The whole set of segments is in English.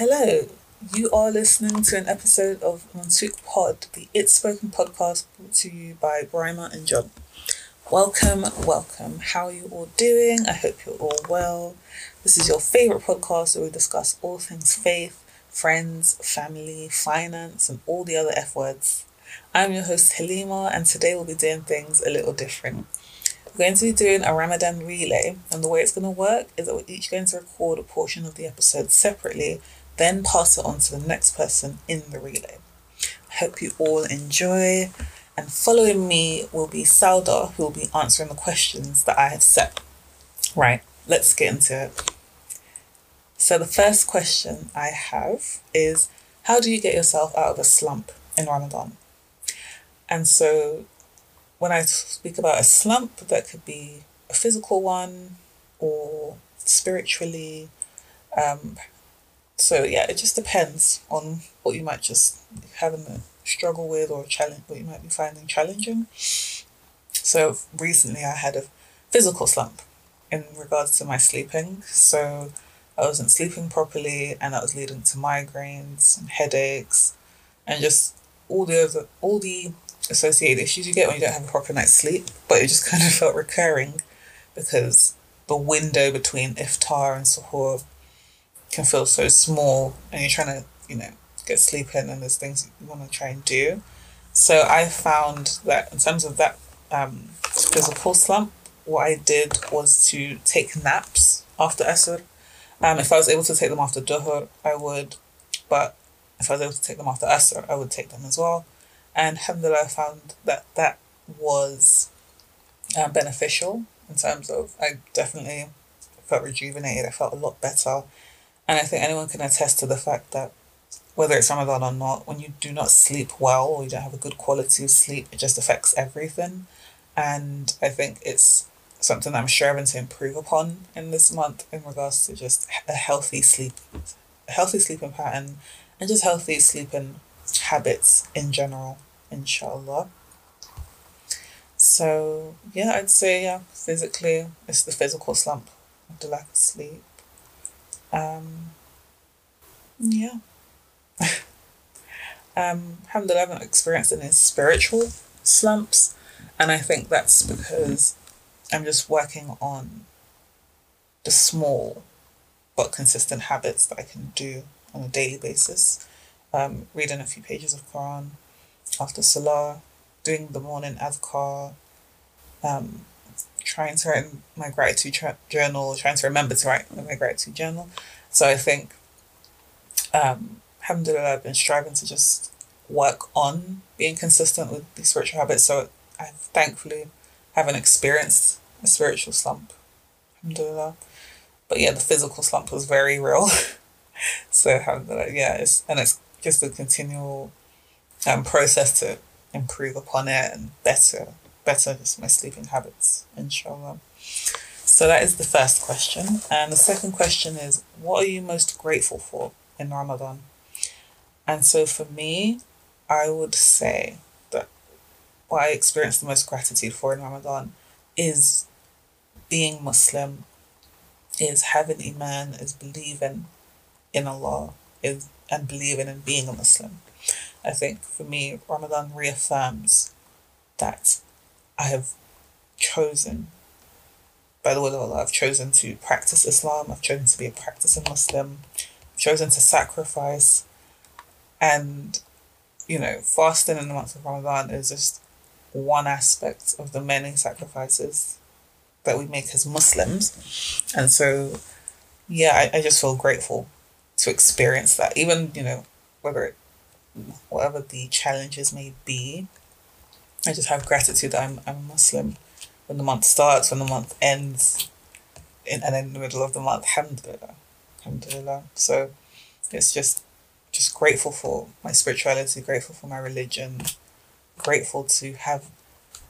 Hello, you are listening to an episode of Monsook Pod, the It's Spoken podcast brought to you by Bryma and John. Welcome, welcome. How are you all doing? I hope you're all well. This is your favorite podcast where we discuss all things faith, friends, family, finance, and all the other F words. I'm your host Halima, and today we'll be doing things a little different. We're going to be doing a Ramadan relay, and the way it's going to work is that we're each going to record a portion of the episode separately, then pass it on to the next person in the relay. I hope you all enjoy, and following me will be Sauda, who will be answering the questions that I have set. Right, let's get into it. So, the first question I have is How do you get yourself out of a slump in Ramadan? And so, when I speak about a slump, that could be a physical one or spiritually. Um, so yeah, it just depends on what you might just having a struggle with or challenge what you might be finding challenging. So recently, I had a physical slump in regards to my sleeping. So I wasn't sleeping properly, and that was leading to migraines and headaches, and just all the other all the associated issues you get when you don't have a proper night's sleep, but it just kind of felt recurring because the window between iftar and suhoor can feel so small and you're trying to, you know, get sleep in and there's things you want to try and do. So I found that in terms of that um, physical slump, what I did was to take naps after Asr. Um, if I was able to take them after Duhur, I would, but if I was able to take them after Asr, I would take them as well and alhamdulillah I found that that was uh, beneficial in terms of I definitely felt rejuvenated I felt a lot better and I think anyone can attest to the fact that whether it's Ramadan or not when you do not sleep well or you don't have a good quality of sleep it just affects everything and I think it's something that I'm striving to improve upon in this month in regards to just a healthy sleep a healthy sleeping pattern and just healthy sleeping habits in general, inshallah. So yeah, I'd say yeah, physically it's the physical slump of the lack of sleep. Um, yeah. um, alhamdulillah, I haven't experienced any spiritual slumps, and I think that's because I'm just working on the small but consistent habits that I can do on a daily basis um, reading a few pages of Quran after Salah, doing the morning adhkar, um, trying to write my gratitude tra- journal, trying to remember to write in my gratitude journal. So I think, um, alhamdulillah, I've been striving to just work on being consistent with these spiritual habits. So I thankfully haven't experienced a spiritual slump, alhamdulillah. But yeah, the physical slump was very real. so alhamdulillah, yeah, it's, and it's just a continual um, process to improve upon it and better better just my sleeping habits inshallah. So that is the first question. And the second question is what are you most grateful for in ramadan? And so for me i would say that what i experience the most gratitude for in ramadan is being muslim is having iman is believing in allah is and believing in being a Muslim. I think for me, Ramadan reaffirms that I have chosen, by the will of Allah, I've chosen to practice Islam, I've chosen to be a practicing Muslim, I've chosen to sacrifice. And, you know, fasting in the month of Ramadan is just one aspect of the many sacrifices that we make as Muslims. And so, yeah, I, I just feel grateful to experience that, even you know whether it, whatever the challenges may be. I just have gratitude that I'm I'm a Muslim. When the month starts, when the month ends, in, and in the middle of the month, alhamdulillah, alhamdulillah. So it's just just grateful for my spirituality, grateful for my religion, grateful to have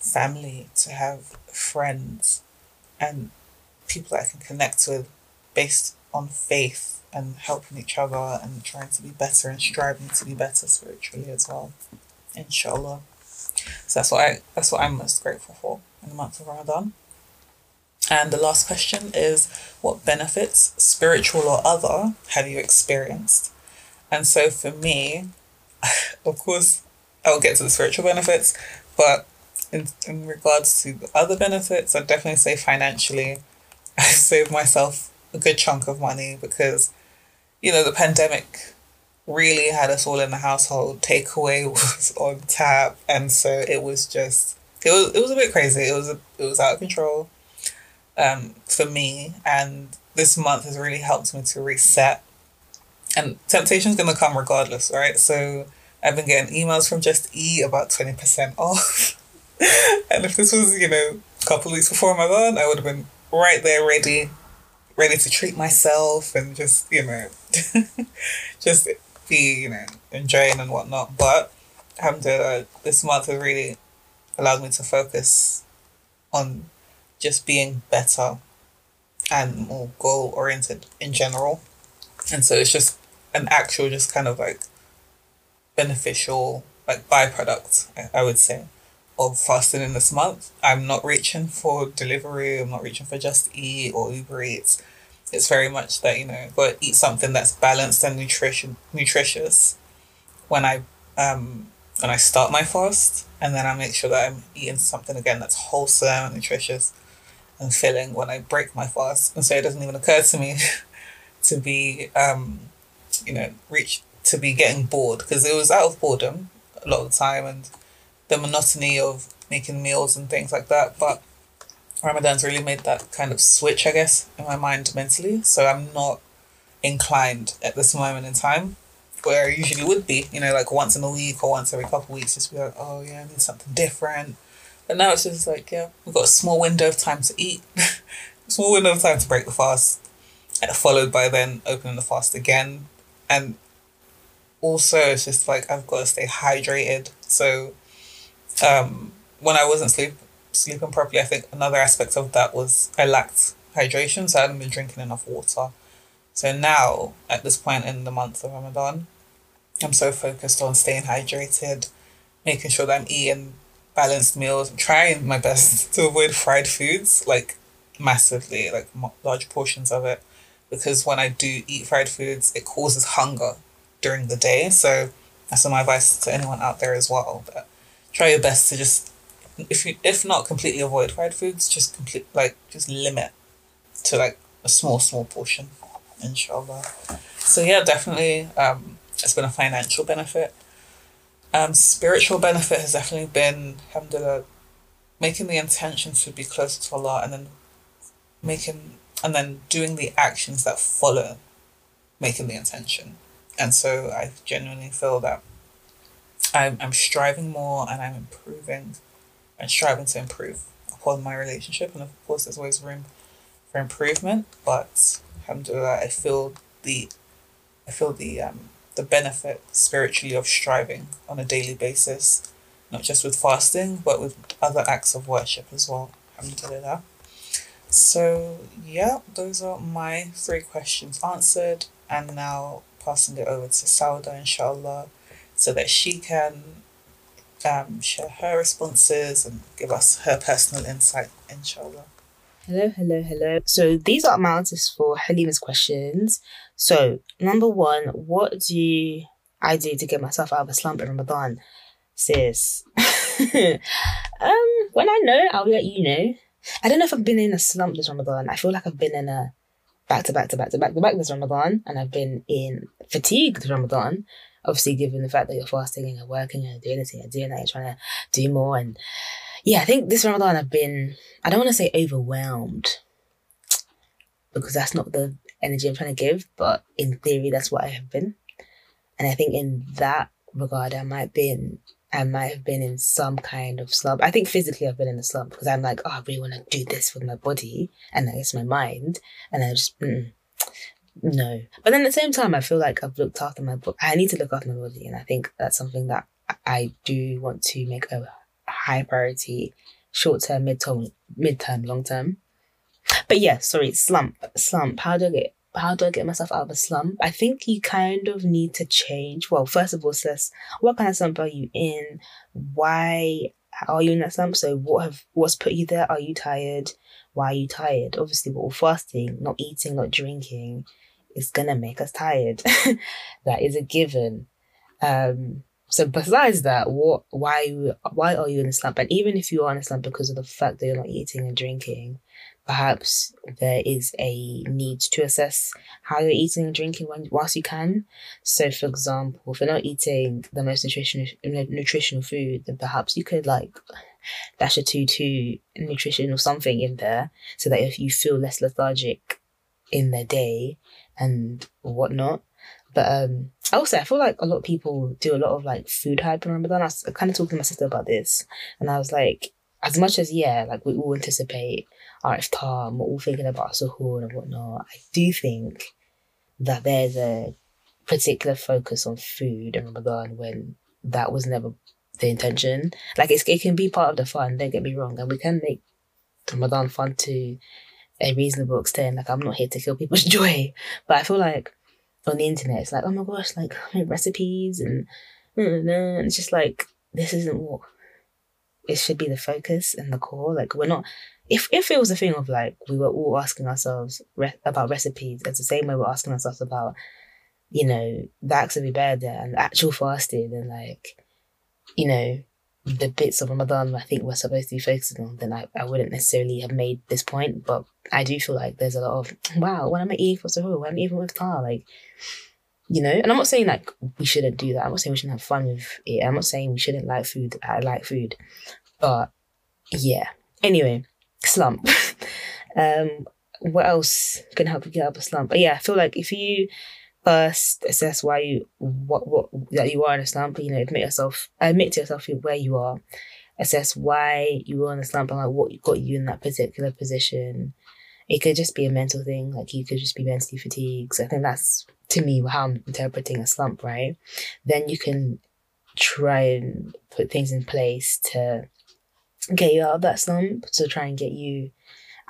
family, to have friends, and people that I can connect with based on faith and helping each other and trying to be better and striving to be better spiritually as well. Inshallah. So that's what I that's what I'm most grateful for in the month of Ramadan. And the last question is what benefits, spiritual or other, have you experienced And so for me, of course, I'll get to the spiritual benefits, but in, in regards to the other benefits, I'd definitely say financially, I saved myself a good chunk of money because, you know, the pandemic really had us all in the household. Takeaway was on tap, and so it was just it was it was a bit crazy. It was a, it was out of control, um, for me. And this month has really helped me to reset. And temptation's gonna come regardless, right? So I've been getting emails from Just E about twenty percent off. and if this was, you know, a couple weeks before my Ramadan, I would have been right there ready, ready to treat myself and just, you know, just be, you know, enjoying and whatnot. But alhamdulillah, this month has really allowed me to focus on just being better and more goal oriented in general. And so it's just an actual, just kind of like beneficial, like byproduct, I would say, of fasting in this month. I'm not reaching for delivery, I'm not reaching for Just Eat or Uber Eats. It's very much that, you know, to eat something that's balanced and nutrition nutritious when I um when I start my fast and then I make sure that I'm eating something again that's wholesome and nutritious and filling when I break my fast. And so it doesn't even occur to me to be um you know, reach to be getting bored because it was out of boredom a lot of the time and the monotony of making meals and things like that. But Ramadan's really made that kind of switch, I guess, in my mind mentally. So I'm not inclined at this moment in time where I usually would be, you know, like once in a week or once every couple of weeks, just be like, oh yeah, I need something different. But now it's just like, yeah, we've got a small window of time to eat, small window of time to break the fast, followed by then opening the fast again. And also, it's just like I've got to stay hydrated. So um, when I wasn't sleep sleeping properly, I think another aspect of that was I lacked hydration, so I hadn't been drinking enough water. So now, at this point in the month of Ramadan, I'm so focused on staying hydrated, making sure that I'm eating balanced meals, I'm trying my best to avoid fried foods, like massively, like large portions of it, because when I do eat fried foods, it causes hunger during the day. So that's my advice to anyone out there as well. But try your best to just if you if not completely avoid fried foods, just complete like just limit to like a small small portion, inshallah. So yeah, definitely, um, it's been a financial benefit. Um, spiritual benefit has definitely been, alhamdulillah, making the intention to be closer to Allah and then making and then doing the actions that follow making the intention. And so I genuinely feel that I'm, I'm striving more and I'm improving and striving to improve upon my relationship. And of course, there's always room for improvement, but alhamdulillah, I feel the, I feel the, um, the benefit spiritually of striving on a daily basis, not just with fasting, but with other acts of worship as well. Alhamdulillah. So, yeah, those are my three questions answered. And now passing it over to Sauda, inshallah, so that she can um, share her responses and give us her personal insight, inshallah. Hello, hello, hello. So these are my answers for Halima's questions. So, number one, what do I do to get myself out of a slump in Ramadan? Sis. um, when I know, I'll let you know. I don't know if I've been in a slump this Ramadan. I feel like I've been in a back to back to back to back to back this Ramadan, and I've been in fatigue this Ramadan. Obviously, given the fact that you're fasting and you're working and doing anything and doing that, you're trying to do more. And yeah, I think this Ramadan I've been, I don't want to say overwhelmed because that's not the energy I'm trying to give, but in theory, that's what I have been. And I think in that regard, I might be in I might have been in some kind of slump. I think physically I've been in a slump because I'm like, oh, I really want to do this with my body and I guess my mind. And I just, mm, no. But then at the same time, I feel like I've looked after my body. I need to look after my body. And I think that's something that I do want to make a high priority short term, mid term, mid term, long term. But yeah, sorry, slump, slump. How do I get how do I get myself out of a slump? I think you kind of need to change. Well, first of all, says what kind of slump are you in? Why are you in that slump? So what have what's put you there? Are you tired? Why are you tired? Obviously, we're all fasting, not eating, not drinking is gonna make us tired. that is a given. Um, so besides that, what why why are you in a slump? And even if you are in a slump because of the fact that you're not eating and drinking, perhaps there is a need to assess how you're eating and drinking when, whilst you can. So, for example, if you're not eating the most nutritional nutritional food, then perhaps you could like dash a two two nutrition or something in there, so that if you feel less lethargic in the day and whatnot. But um, also, I feel like a lot of people do a lot of like food hype in Ramadan. I was kind of talking to my sister about this, and I was like, as much as yeah, like we all anticipate our iftar, and we're all thinking about suhoor and whatnot. I do think that there's a particular focus on food in Ramadan when that was never the intention. Like it's, it can be part of the fun. Don't get me wrong, and we can make Ramadan fun to a reasonable extent. Like I'm not here to kill people's joy, but I feel like on the internet, it's like, oh my gosh, like recipes and, and it's just like this isn't what it should be the focus and the core. Like we're not. If if it was a thing of like we were all asking ourselves re- about recipes, it's the same way we're asking ourselves about, you know, the acts of ibadah and actual fasting and like, you know, the bits of Ramadan I think we're supposed to be focusing on, then I, I wouldn't necessarily have made this point. But I do feel like there's a lot of wow, when am I eating for suhoor? When am I eating iftar? Like, you know, and I'm not saying like we shouldn't do that. I'm not saying we shouldn't have fun with it. I'm not saying we shouldn't like food. I like food, but yeah. Anyway, slump. um, what else can help you get of a slump? But yeah, I feel like if you first assess why you what what that you are in a slump. You know, admit yourself, admit to yourself where you are. Assess why you were in a slump and like what got you in that particular position. It could just be a mental thing, like you could just be mentally fatigued. So I think that's to me how I'm interpreting a slump, right? Then you can try and put things in place to get you out of that slump, to try and get you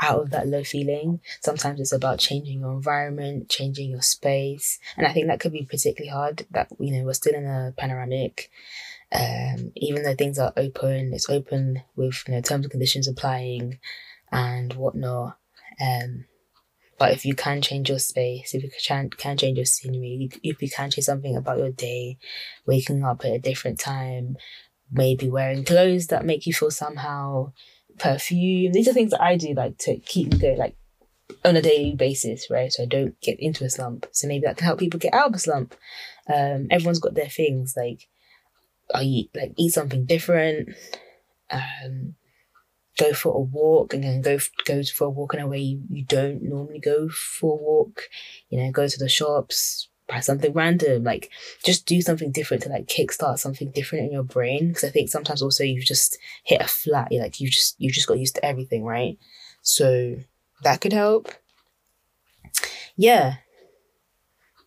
out of that low feeling. Sometimes it's about changing your environment, changing your space. And I think that could be particularly hard that, you know, we're still in a panoramic. Um, even though things are open, it's open with, you know, terms and conditions applying and whatnot. Um, but if you can change your space, if you can, can change your scenery, if you can change something about your day, waking up at a different time, maybe wearing clothes that make you feel somehow, perfume. These are things that I do like to keep me going, like on a daily basis, right? So I don't get into a slump. So maybe that can help people get out of a slump. Um, everyone's got their things like, I eat like eat something different. Um, go for a walk and then go go for a walk in a way you, you don't normally go for a walk. You know, go to the shops, something random, like just do something different to like kickstart something different in your brain. Because I think sometimes also you just hit a flat. You're like you just you just got used to everything, right? So that could help. Yeah.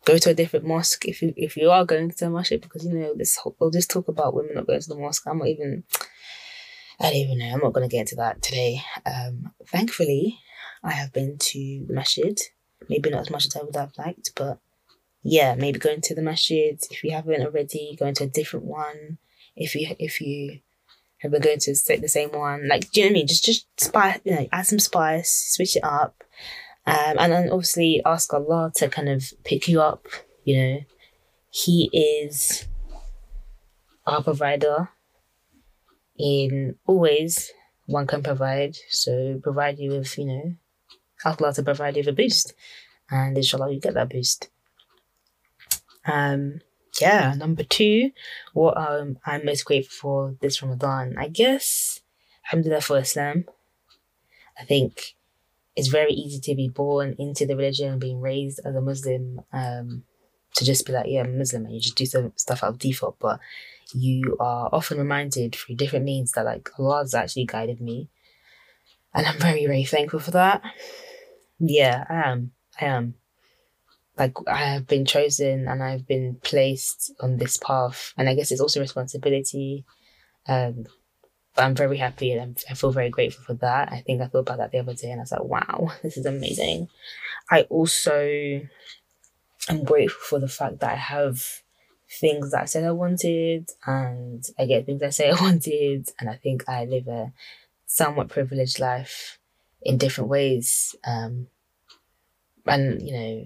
Go to a different mosque if you if you are going to a mosque because you know this we'll just talk about women not going to the mosque. I'm not even I don't even know. I'm not gonna get into that today. Um thankfully I have been to masjid. Maybe not as much as I would have liked, but yeah, maybe going to the masjid if you haven't already, going to a different one. If you if you have been going to the same one, like do you know what I mean? Just just spice, you know, add some spice, switch it up, um, and then obviously ask Allah to kind of pick you up. You know, He is our provider. In always, one can provide. So provide you with you know, ask Allah to provide you with a boost, and inshallah you get that boost. Um, yeah, number two, what um, I'm most grateful for this Ramadan, I guess, Alhamdulillah for Islam. I think it's very easy to be born into the religion and being raised as a Muslim, um, to just be like, yeah, I'm Muslim, and you just do some stuff out of default. But you are often reminded through different means that like Allah has actually guided me, and I'm very very thankful for that. Yeah, I am. I am like I have been chosen and I've been placed on this path, and I guess it's also responsibility. Um, but I'm very happy and I'm, I feel very grateful for that. I think I thought about that the other day, and I was like, "Wow, this is amazing." I also am grateful for the fact that I have things that I said I wanted, and I get things I say I wanted, and I think I live a somewhat privileged life in different ways. Um, and you know,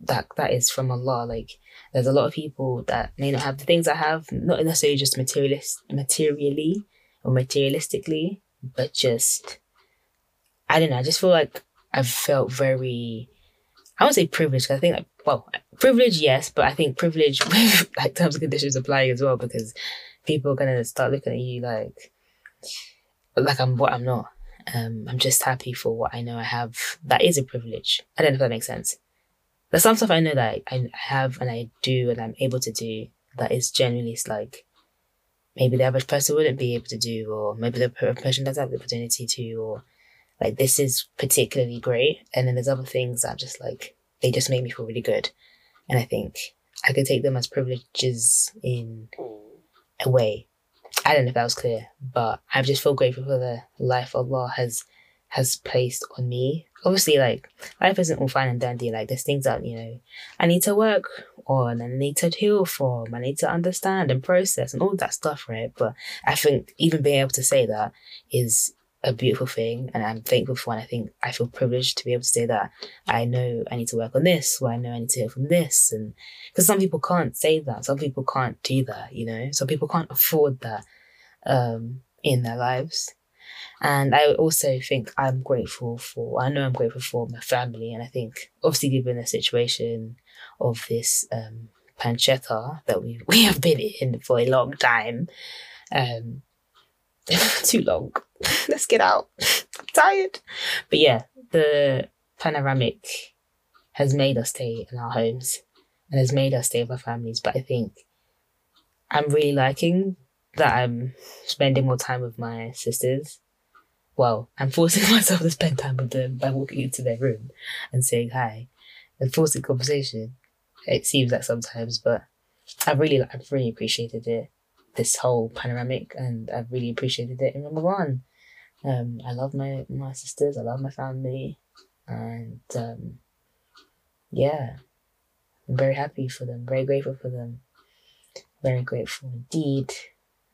that that is from Allah. Like there's a lot of people that may not have the things I have, not necessarily just materialist materially or materialistically, but just I don't know, I just feel like I've felt very I won't say privileged, I think like well, privilege, yes, but I think privilege with like terms and conditions applying as well because people are gonna start looking at you like like I'm what I'm not. Um, I'm just happy for what I know I have. That is a privilege. I don't know if that makes sense. There's some stuff I know that I, I have and I do and I'm able to do that is genuinely like maybe the average person wouldn't be able to do, or maybe the person doesn't have the opportunity to, or like this is particularly great. And then there's other things that just like they just make me feel really good. And I think I could take them as privileges in a way. I don't know if that was clear, but I just feel grateful for the life Allah has has placed on me. Obviously, like life isn't all fine and dandy. Like there's things that you know I need to work on, and I need to heal from, I need to understand and process, and all that stuff, right? But I think even being able to say that is a beautiful thing, and I'm thankful for. And I think I feel privileged to be able to say that I know I need to work on this, or I know I need to heal from this, and because some people can't say that, some people can't do that, you know, some people can't afford that um, in their lives. And I also think I'm grateful for, I know I'm grateful for my family. And I think, obviously, given the situation of this um, pancetta that we, we have been in for a long time, um, too long. Let's get out. I'm tired. But yeah, the panoramic has made us stay in our homes and has made us stay with our families. But I think I'm really liking that I'm spending more time with my sisters. Well, I'm forcing myself to spend time with them by walking into their room and saying hi and forcing conversation. It seems like sometimes, but I really, I've really appreciated it. This whole panoramic, and I've really appreciated it in Ramadan. Um, I love my my sisters. I love my family, and um, yeah, I'm very happy for them. Very grateful for them. Very grateful indeed.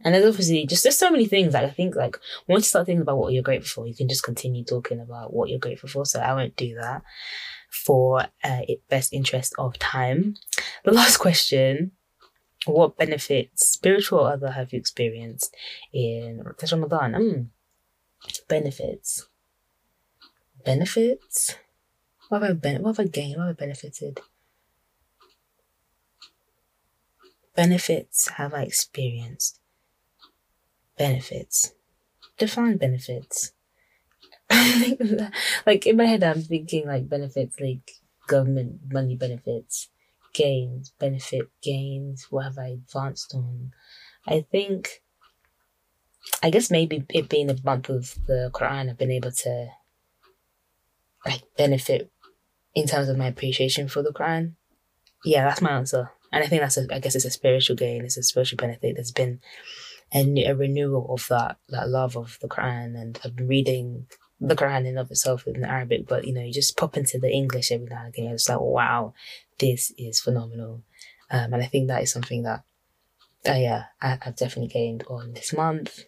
And there's obviously just there's so many things like I think like once you start thinking about what you're grateful for, you can just continue talking about what you're grateful for. So I won't do that for uh, best interest of time. The last question: What benefits, spiritual or other, have you experienced in this Ramadan? Mm. Benefits. Benefits. What have I ben- What have I gained? What have I benefited? Benefits have I experienced? Benefits. Define benefits. like in my head, I'm thinking like benefits, like government money benefits, gains, benefit gains. What have I advanced on? I think, I guess maybe it being a month of the Quran, I've been able to like benefit in terms of my appreciation for the Quran. Yeah, that's my answer. And I think that's a, I guess it's a spiritual gain, it's a spiritual benefit that's been a, a renewal of that that love of the Quran and I've been reading the Quran in of itself in Arabic, but you know, you just pop into the English every now and again. It's like, wow, this is phenomenal. Um, and I think that is something that, uh, yeah, I, have definitely gained on this month.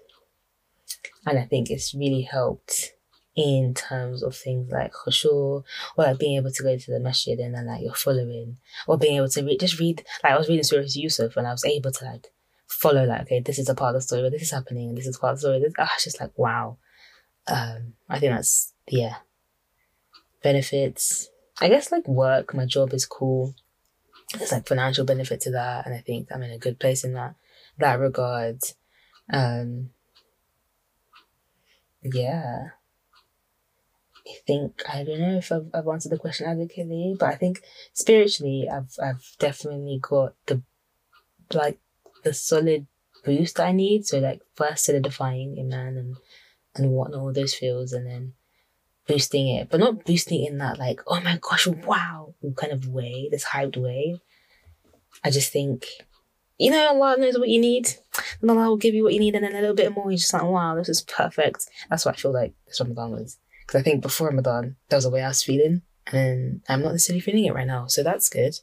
And I think it's really helped in terms of things like khushu, or like being able to go to the masjid and then like you're following, or being able to just read, like I was reading Surah Yusuf and I was able to like follow like okay this is a part of the story where this is happening and this is part of the story this, oh, it's just like wow. Um i think that's yeah. Benefits. I guess like work my job is cool. There's like financial benefit to that and i think i'm in a good place in that that regard. Um yeah. I think I don't know if I've, I've answered the question adequately, but I think spiritually I've I've definitely got the like the solid boost I need. So like first solidifying Iman and and whatnot, all those feels, and then boosting it, but not boosting in that like, oh my gosh, wow, kind of way, this hyped way. I just think, you know, Allah knows what you need, and Allah will give you what you need, and then a little bit more. You're just like, wow, this is perfect. That's what I feel like this Ramadan was. Because I think before Ramadan, that was the way I was feeling, and I'm not necessarily feeling it right now, so that's good.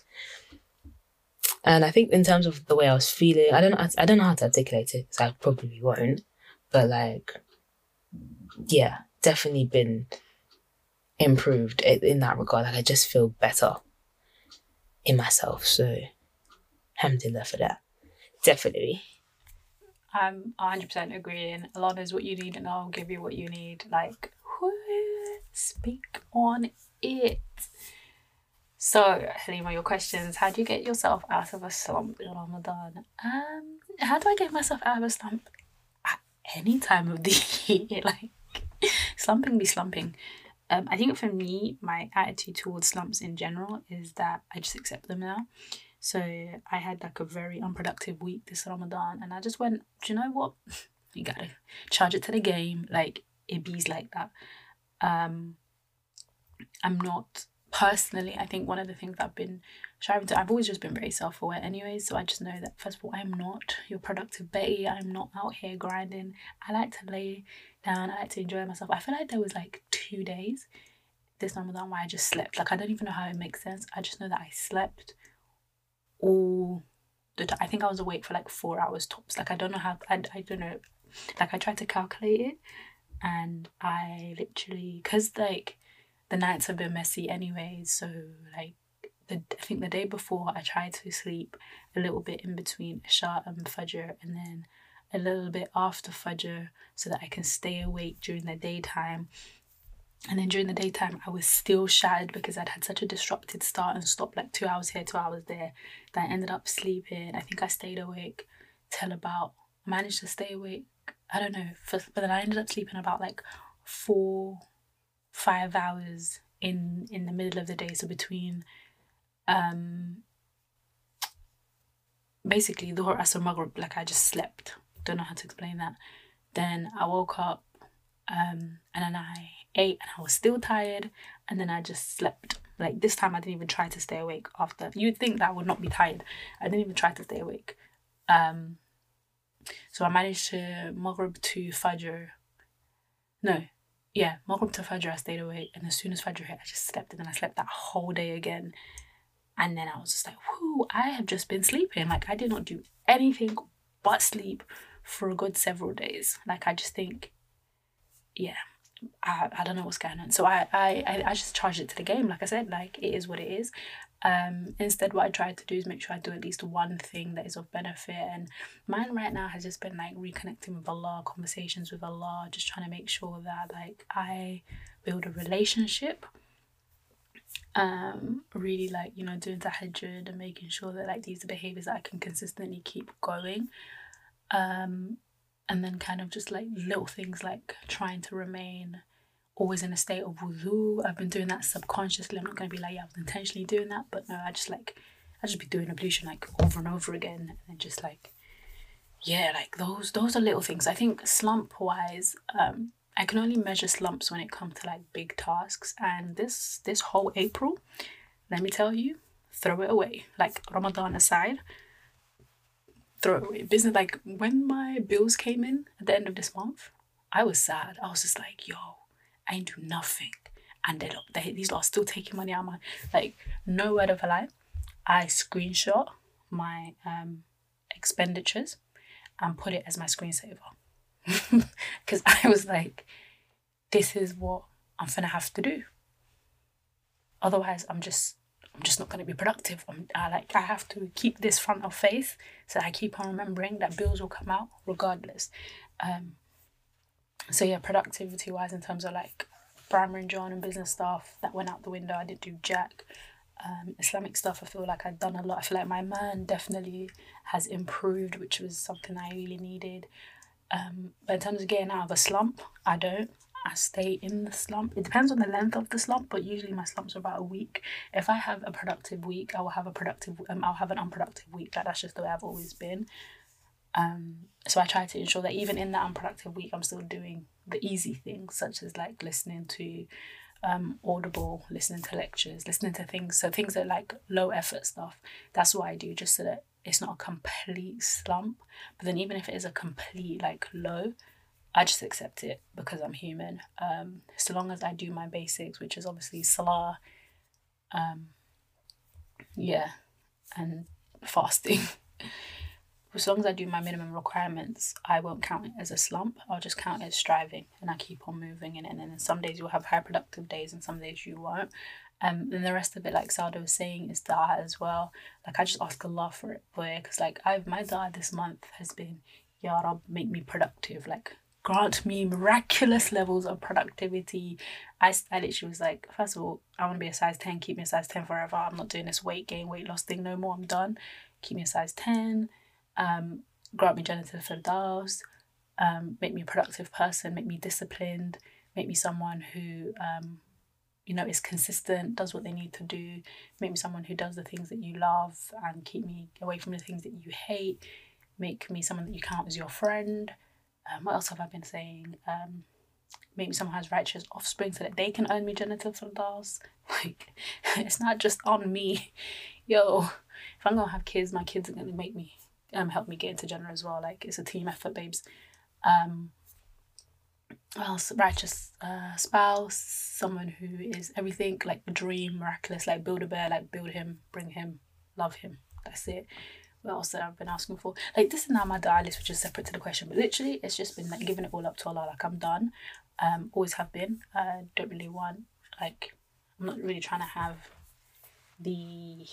And I think in terms of the way I was feeling, I don't know, I don't know how to articulate it, so I probably won't. But like, yeah, definitely been improved in that regard. Like I just feel better. in myself. So, alhamdulillah for that. Definitely. I'm 100% agreeing. Allah knows what you need and I'll give you what you need. Like, whoo, speak on it. So, Halima, your questions. How do you get yourself out of a slump in Ramadan? Um, how do I get myself out of a slump at any time of the year? like, slumping be slumping. Um, I think for me, my attitude towards slumps in general is that I just accept them now. So I had like a very unproductive week this Ramadan, and I just went, do you know what? you gotta charge it to the game. Like it bees like that. Um, I'm not personally. I think one of the things I've been striving to. I've always just been very self aware, anyway. So I just know that first of all, I'm not your productive Betty. I'm not out here grinding. I like to lay down. I like to enjoy myself. I feel like there was like two days this Ramadan where I just slept. Like I don't even know how it makes sense. I just know that I slept all the time. I think I was awake for like four hours tops. Like I don't know how I, I don't know. Like I tried to calculate it and I literally because like the nights have been messy anyway. so like the I think the day before I tried to sleep a little bit in between Isha and Fajr and then a little bit after Fajr so that I can stay awake during the daytime and then during the daytime, I was still shattered because I'd had such a disrupted start and stop, like two hours here, two hours there, that I ended up sleeping. I think I stayed awake till about, managed to stay awake, I don't know, for, but then I ended up sleeping about like four, five hours in in the middle of the day. So between, um, basically the Asr Maghrib, like I just slept. Don't know how to explain that. Then I woke up, um, and then I ate and I was still tired and then I just slept. Like this time I didn't even try to stay awake after. You'd think that I would not be tired. I didn't even try to stay awake. Um so I managed to Maghrib to Fajr. No, yeah, Maghrib to Fajr I stayed awake and as soon as Fajr hit I just slept and then I slept that whole day again. And then I was just like, whoo, I have just been sleeping. Like I did not do anything but sleep for a good several days. Like I just think, yeah, I, I don't know what's going on. So I, I, I just charged it to the game. Like I said, like it is what it is. Um, instead, what I try to do is make sure I do at least one thing that is of benefit. And mine right now has just been like reconnecting with Allah, conversations with Allah, just trying to make sure that like I build a relationship. Um, really like you know doing tahajjud and making sure that like these are behaviors that I can consistently keep going. Um, and then kind of just like little things like trying to remain always in a state of wudu. I've been doing that subconsciously. I'm not to be like, yeah, I was intentionally doing that, but no, I just like, I just be doing ablution like over and over again, and just like, yeah, like those those are little things. I think slump wise, um, I can only measure slumps when it comes to like big tasks, and this this whole April, let me tell you, throw it away. Like Ramadan aside, throw it away. Business like when my bills came in at the end of this month, I was sad. I was just like, yo, I ain't do nothing. And they, they these lot are still taking money out of my like no word of a lie. I screenshot my um expenditures and put it as my screensaver. Because I was like, this is what I'm gonna have to do. Otherwise, I'm just I'm just not to be productive. I'm I, like I have to keep this front of face so I keep on remembering that bills will come out regardless. Um, so yeah, productivity wise, in terms of like primary and John and business stuff, that went out the window. I didn't do jack. Um, Islamic stuff, I feel like I've done a lot. I feel like my man definitely has improved, which was something I really needed. Um, but in terms of getting out of a slump, I don't. I stay in the slump. It depends on the length of the slump, but usually my slumps are about a week. If I have a productive week, I will have a productive. Um, I'll have an unproductive week. Like that's just the way I've always been. Um, so I try to ensure that even in that unproductive week, I'm still doing the easy things, such as like listening to um, audible, listening to lectures, listening to things. So things that like low effort stuff. That's what I do, just so that it's not a complete slump. But then even if it is a complete like low, I just accept it because I'm human. Um, so long as I do my basics, which is obviously salah, um, yeah, and fasting. as long as I do my minimum requirements, I won't count it as a slump. I'll just count it as striving and I keep on moving in it. And then some days you'll have high productive days and some days you won't. Um, and the rest of it, like Sauda was saying, is that as well. Like I just ask Allah for it, boy, because like I've my dua this month has been, Ya Rab, make me productive. Like grant me miraculous levels of productivity. I, I literally was like, first of all, I want to be a size 10, keep me a size 10 forever. I'm not doing this weight gain, weight loss thing no more. I'm done. Keep me a size 10 um, grant me Jannatul Firdaus, um, make me a productive person, make me disciplined, make me someone who, um, you know, is consistent, does what they need to do, make me someone who does the things that you love and keep me away from the things that you hate, make me someone that you count as your friend. Um, what else have I been saying? Um, make me someone who has righteous offspring so that they can earn me Jannatul Firdaus. Like, it's not just on me. Yo, if I'm gonna have kids, my kids are gonna make me um, help me get into Jannah as well. Like it's a team effort, babes. Um, well, righteous uh, spouse, someone who is everything, like a dream, miraculous, like build a bear, like build him, bring him, love him. That's it. What else that I've been asking for? Like this is now my dial list, which is separate to the question, but literally it's just been like giving it all up to Allah. Like I'm done. Um, always have been. I don't really want like I'm not really trying to have the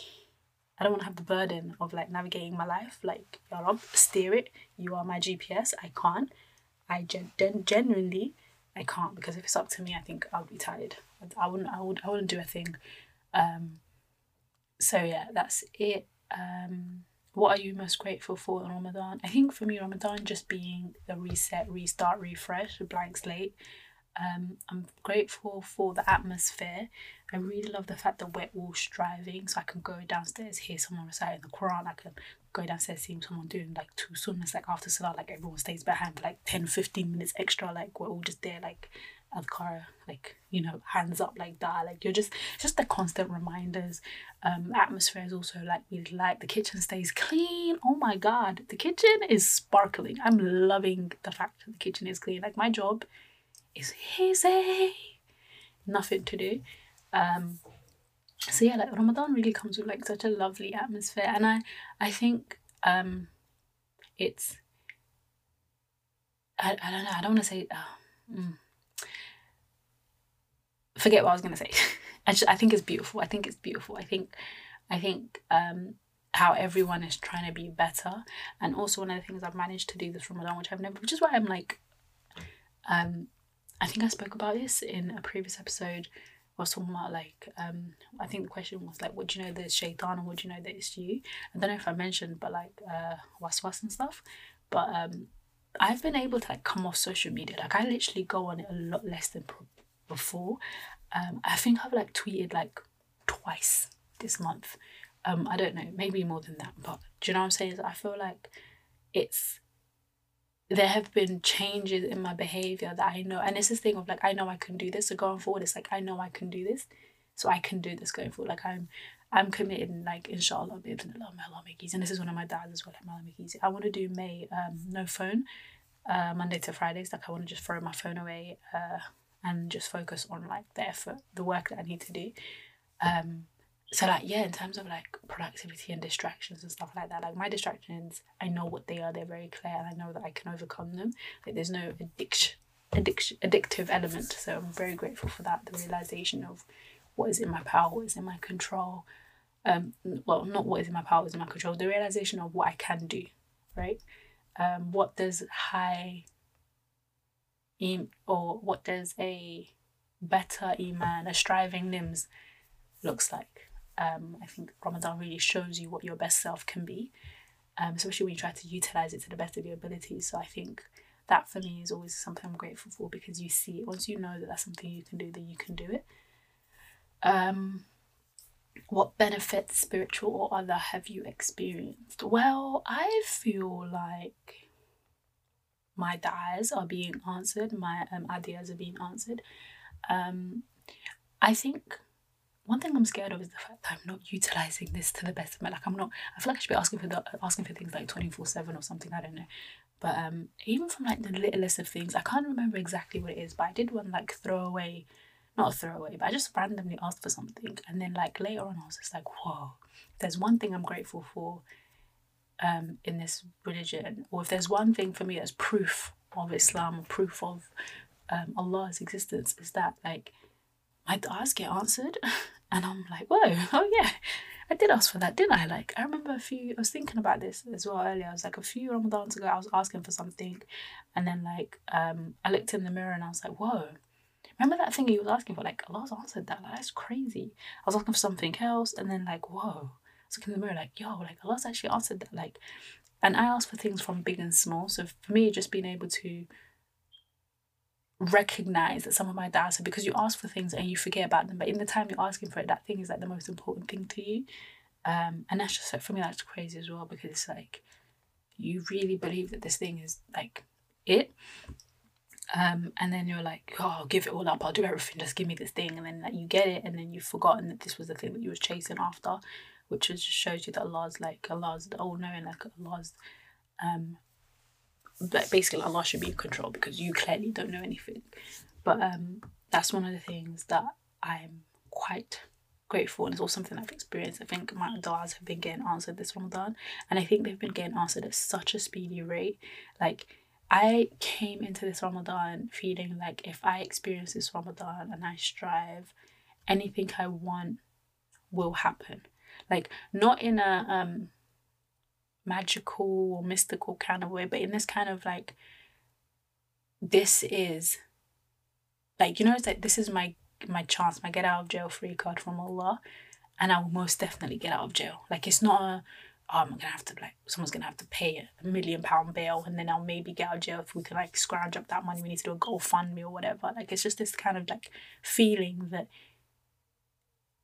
I don't want to have the burden of like navigating my life. Like, Ya Rab, steer it. You are my GPS. I can't. I gen- gen- genuinely, I can't because if it's up to me, I think I'll be tired. I, I wouldn't. I would. I wouldn't do a thing. Um. So yeah, that's it. Um. What are you most grateful for in Ramadan? I think for me, Ramadan just being the reset, restart, refresh, a blank slate. Um, I'm grateful for the atmosphere. I really love the fact that we're all striving. So I can go downstairs, hear someone reciting the Quran. I can go downstairs, seeing someone doing like two sunnahs, like after Salah, like everyone stays behind for like 10, 15 minutes extra. Like we're all just there, like adhkar, like, you know, hands up like that. Like you're just, just the constant reminders. Um, atmosphere is also like we like the kitchen stays clean. Oh my God, the kitchen is sparkling. I'm loving the fact that the kitchen is clean. Like my job is easy. Nothing to do. Um, so yeah, like Ramadan really comes with like such a lovely atmosphere, and I I think um, it's I, I don't know I don't want to say oh, mm. forget what I was gonna say. I just I think it's beautiful. I think it's beautiful. I think I think um, how everyone is trying to be better, and also one of the things I've managed to do this Ramadan, which I've never, which is why I'm like, um, I think I spoke about this in a previous episode. I was talking about like um I think the question was like do you know that it's shaitan and you know that it's you? I don't know if I mentioned but like uh waswas and stuff. But um I've been able to like come off social media. Like I literally go on it a lot less than before. Um I think I've like tweeted like twice this month. Um I don't know, maybe more than that, but do you know what I'm saying? I feel like it's there have been changes in my behavior that I know, and it's this thing of like I know I can do this. So going forward, it's like I know I can do this, so I can do this going forward. Like I'm, I'm committed. Like inshallah, babes, and Allah, Allah make easy. And this is one of my dads as well. Like Allah make easy. I want to do May um no phone, uh Monday to Fridays. Like I want to just throw my phone away, uh, and just focus on like the effort, the work that I need to do. Um, so like yeah in terms of like productivity and distractions and stuff like that like my distractions i know what they are they're very clear and i know that i can overcome them. Like there's no addiction addiction addictive element so i'm very grateful for that the realization of what is in my power what is in my control. Um well not what is in my power what is in my control the realization of what i can do right? Um what does high or what does a better iman a striving nims looks like um, I think Ramadan really shows you what your best self can be, um, especially when you try to utilize it to the best of your abilities. So I think that for me is always something I'm grateful for because you see once you know that that's something you can do, then you can do it. Um, what benefits, spiritual or other, have you experienced? Well, I feel like my du'as are being answered, my um, adiyas are being answered. Um, I think one thing I'm scared of is the fact that I'm not utilizing this to the best of my like I'm not I feel like I should be asking for the asking for things like 24-7 or something, I don't know. But um even from like the littlest of things, I can't remember exactly what it is, but I did one like throwaway not a throwaway, but I just randomly asked for something and then like later on I was just like, whoa, there's one thing I'm grateful for. um, in this religion, or if there's one thing for me that's proof of Islam proof of um, Allah's existence, is that like my du'as get answered, and I'm like, whoa, oh yeah, I did ask for that, didn't I? Like, I remember a few, I was thinking about this as well earlier. I was like, a few Ramadans ago, I was asking for something, and then, like, um, I looked in the mirror and I was like, whoa, remember that thing you was asking for? Like, Allah's answered that. Like, that's crazy. I was asking for something else, and then, like, whoa, I was looking in the mirror, like, yo, like, Allah's actually answered that. Like, and I ask for things from big and small. So for me, just being able to recognize that some of my doubts are because you ask for things and you forget about them but in the time you're asking for it that thing is like the most important thing to you. Um and that's just like for me that's crazy as well because it's like you really believe that this thing is like it. Um and then you're like oh I'll give it all up. I'll do everything. Just give me this thing. And then like you get it and then you've forgotten that this was the thing that you was chasing after which just shows you that Allah's like Allah's the all knowing like Allah's um like basically Allah should be in control because you clearly don't know anything. But um, that's one of the things that I'm quite grateful and it's also something I've experienced. I think my du'as have been getting answered this Ramadan and I think they've been getting answered at such a speedy rate. Like I came into this Ramadan feeling like if I experience this Ramadan and I strive, anything I want will happen. Like not in a um magical or mystical kind of way, but in this kind of like, this is like you know it's like this is my my chance, my get out of jail free card from Allah, and I will most definitely get out of jail. Like it's not a oh, I'm gonna have to like someone's gonna have to pay a million pound bail and then I'll maybe get out of jail if we can like scrounge up that money. We need to do a GoFundMe or whatever. Like it's just this kind of like feeling that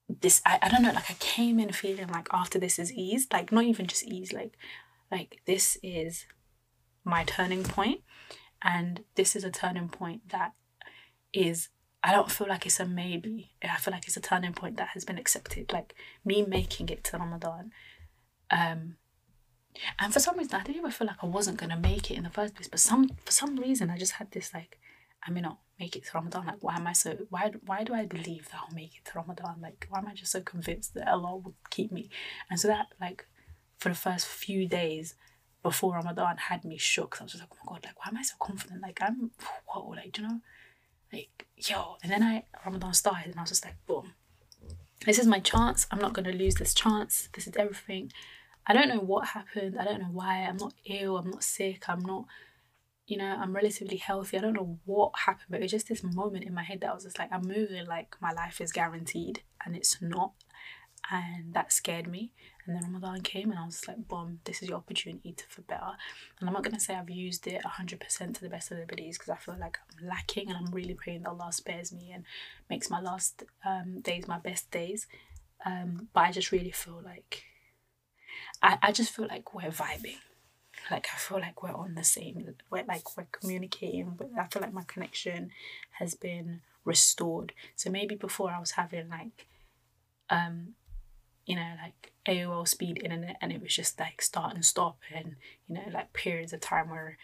this I, I don't know like i came in feeling like after this is eased like not even just ease like like this is my turning point and this is a turning point that is i don't feel like it's a maybe. I feel like it's a turning point that has been accepted like me making it to ramadan. Um and for some reason i didn't even feel like i wasn't going to make it in the first place but some for some reason i just had this like i may not make it to Ramadan. Like, why am I so? Why why do I believe that I'll make it to Ramadan? Like, why am I just so convinced that Allah will keep me? And so that like, for the first few days before Ramadan, had me shook. So I was just like, oh my god, like, why am I so confident? Like, I'm whoa, like, you know, like yo. And then I Ramadan started, and I was just like, boom, this is my chance. I'm not gonna lose this chance. This is everything. I don't know what happened. I don't know why. I'm not ill. I'm not sick. I'm not you know, I'm relatively healthy. I don't know what happened, but it was just this moment in my head that I was just like, I'm moving like my life is guaranteed and it's not. And that scared me. And then Ramadan came and I was like, boom, this is your opportunity to for better. And I'm not going to say I've used it 100% to the best of their abilities because I feel like I'm lacking and I'm really praying that Allah spares me and makes my last um, days my best days. Um, but I just really feel like, I, I just feel like we're vibing like I feel like we're on the same we're like we're communicating but I feel like my connection has been restored. So maybe before I was having like um you know like AOL speed internet and it was just like start and stop and you know like periods of time where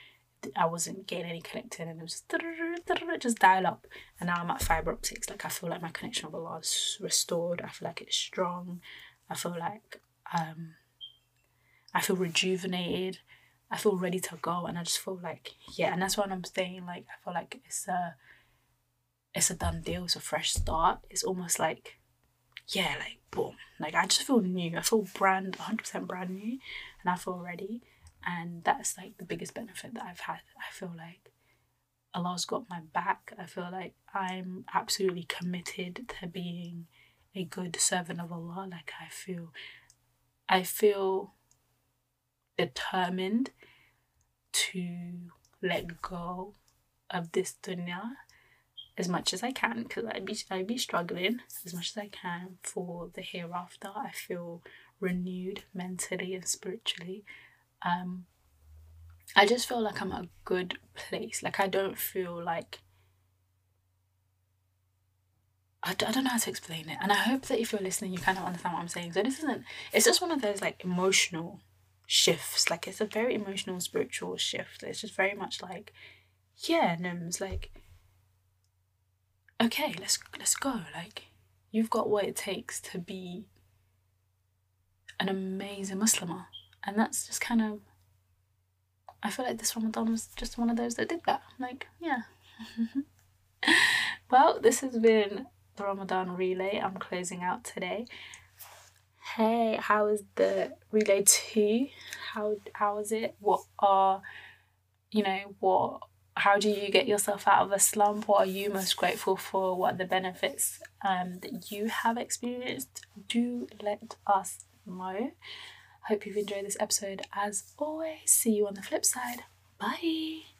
I wasn't getting any connected and it was just, just dial up. And now I'm at fiber optics. Like I feel like my connection with Allah is restored. I feel like it's strong. I feel like um I feel rejuvenated I feel ready to go and I just feel like yeah and that's what I'm saying like I feel like it's a it's a done deal it's a fresh start. It's almost like yeah like boom. Like I just feel new. I feel brand 100% brand new and I feel ready. And that's like the biggest benefit that I've had. I feel like Allah's got my back. I feel like I'm absolutely committed to being a good servant of Allah. Like I feel I feel determined to let go of this dunya as much as I can because I'd be I'd be struggling as much as I can for the hereafter. I feel renewed mentally and spiritually. Um, I just feel like I'm a good place. Like I don't feel like I d- I don't know how to explain it. And I hope that if you're listening, you kind of understand what I'm saying. So this isn't. It's just one of those like emotional shifts. Like it's a very emotional, spiritual shift. It's just very much like, yeah, Nims, like, okay, let's let's go. Like, you've got what it takes to be an amazing Muslimah. and that's just kind of I feel like this Ramadan was just one of those that did that. Like, yeah. well, this has been the Ramadan relay. I'm closing out today. Hey, how is the relay two? How how is it? What are you know, what how do you get yourself out of a slump? What are you most grateful for? What are the benefits um, that you have experienced? Do let us know. Hope you've enjoyed this episode as always. See you on the flip side. Bye.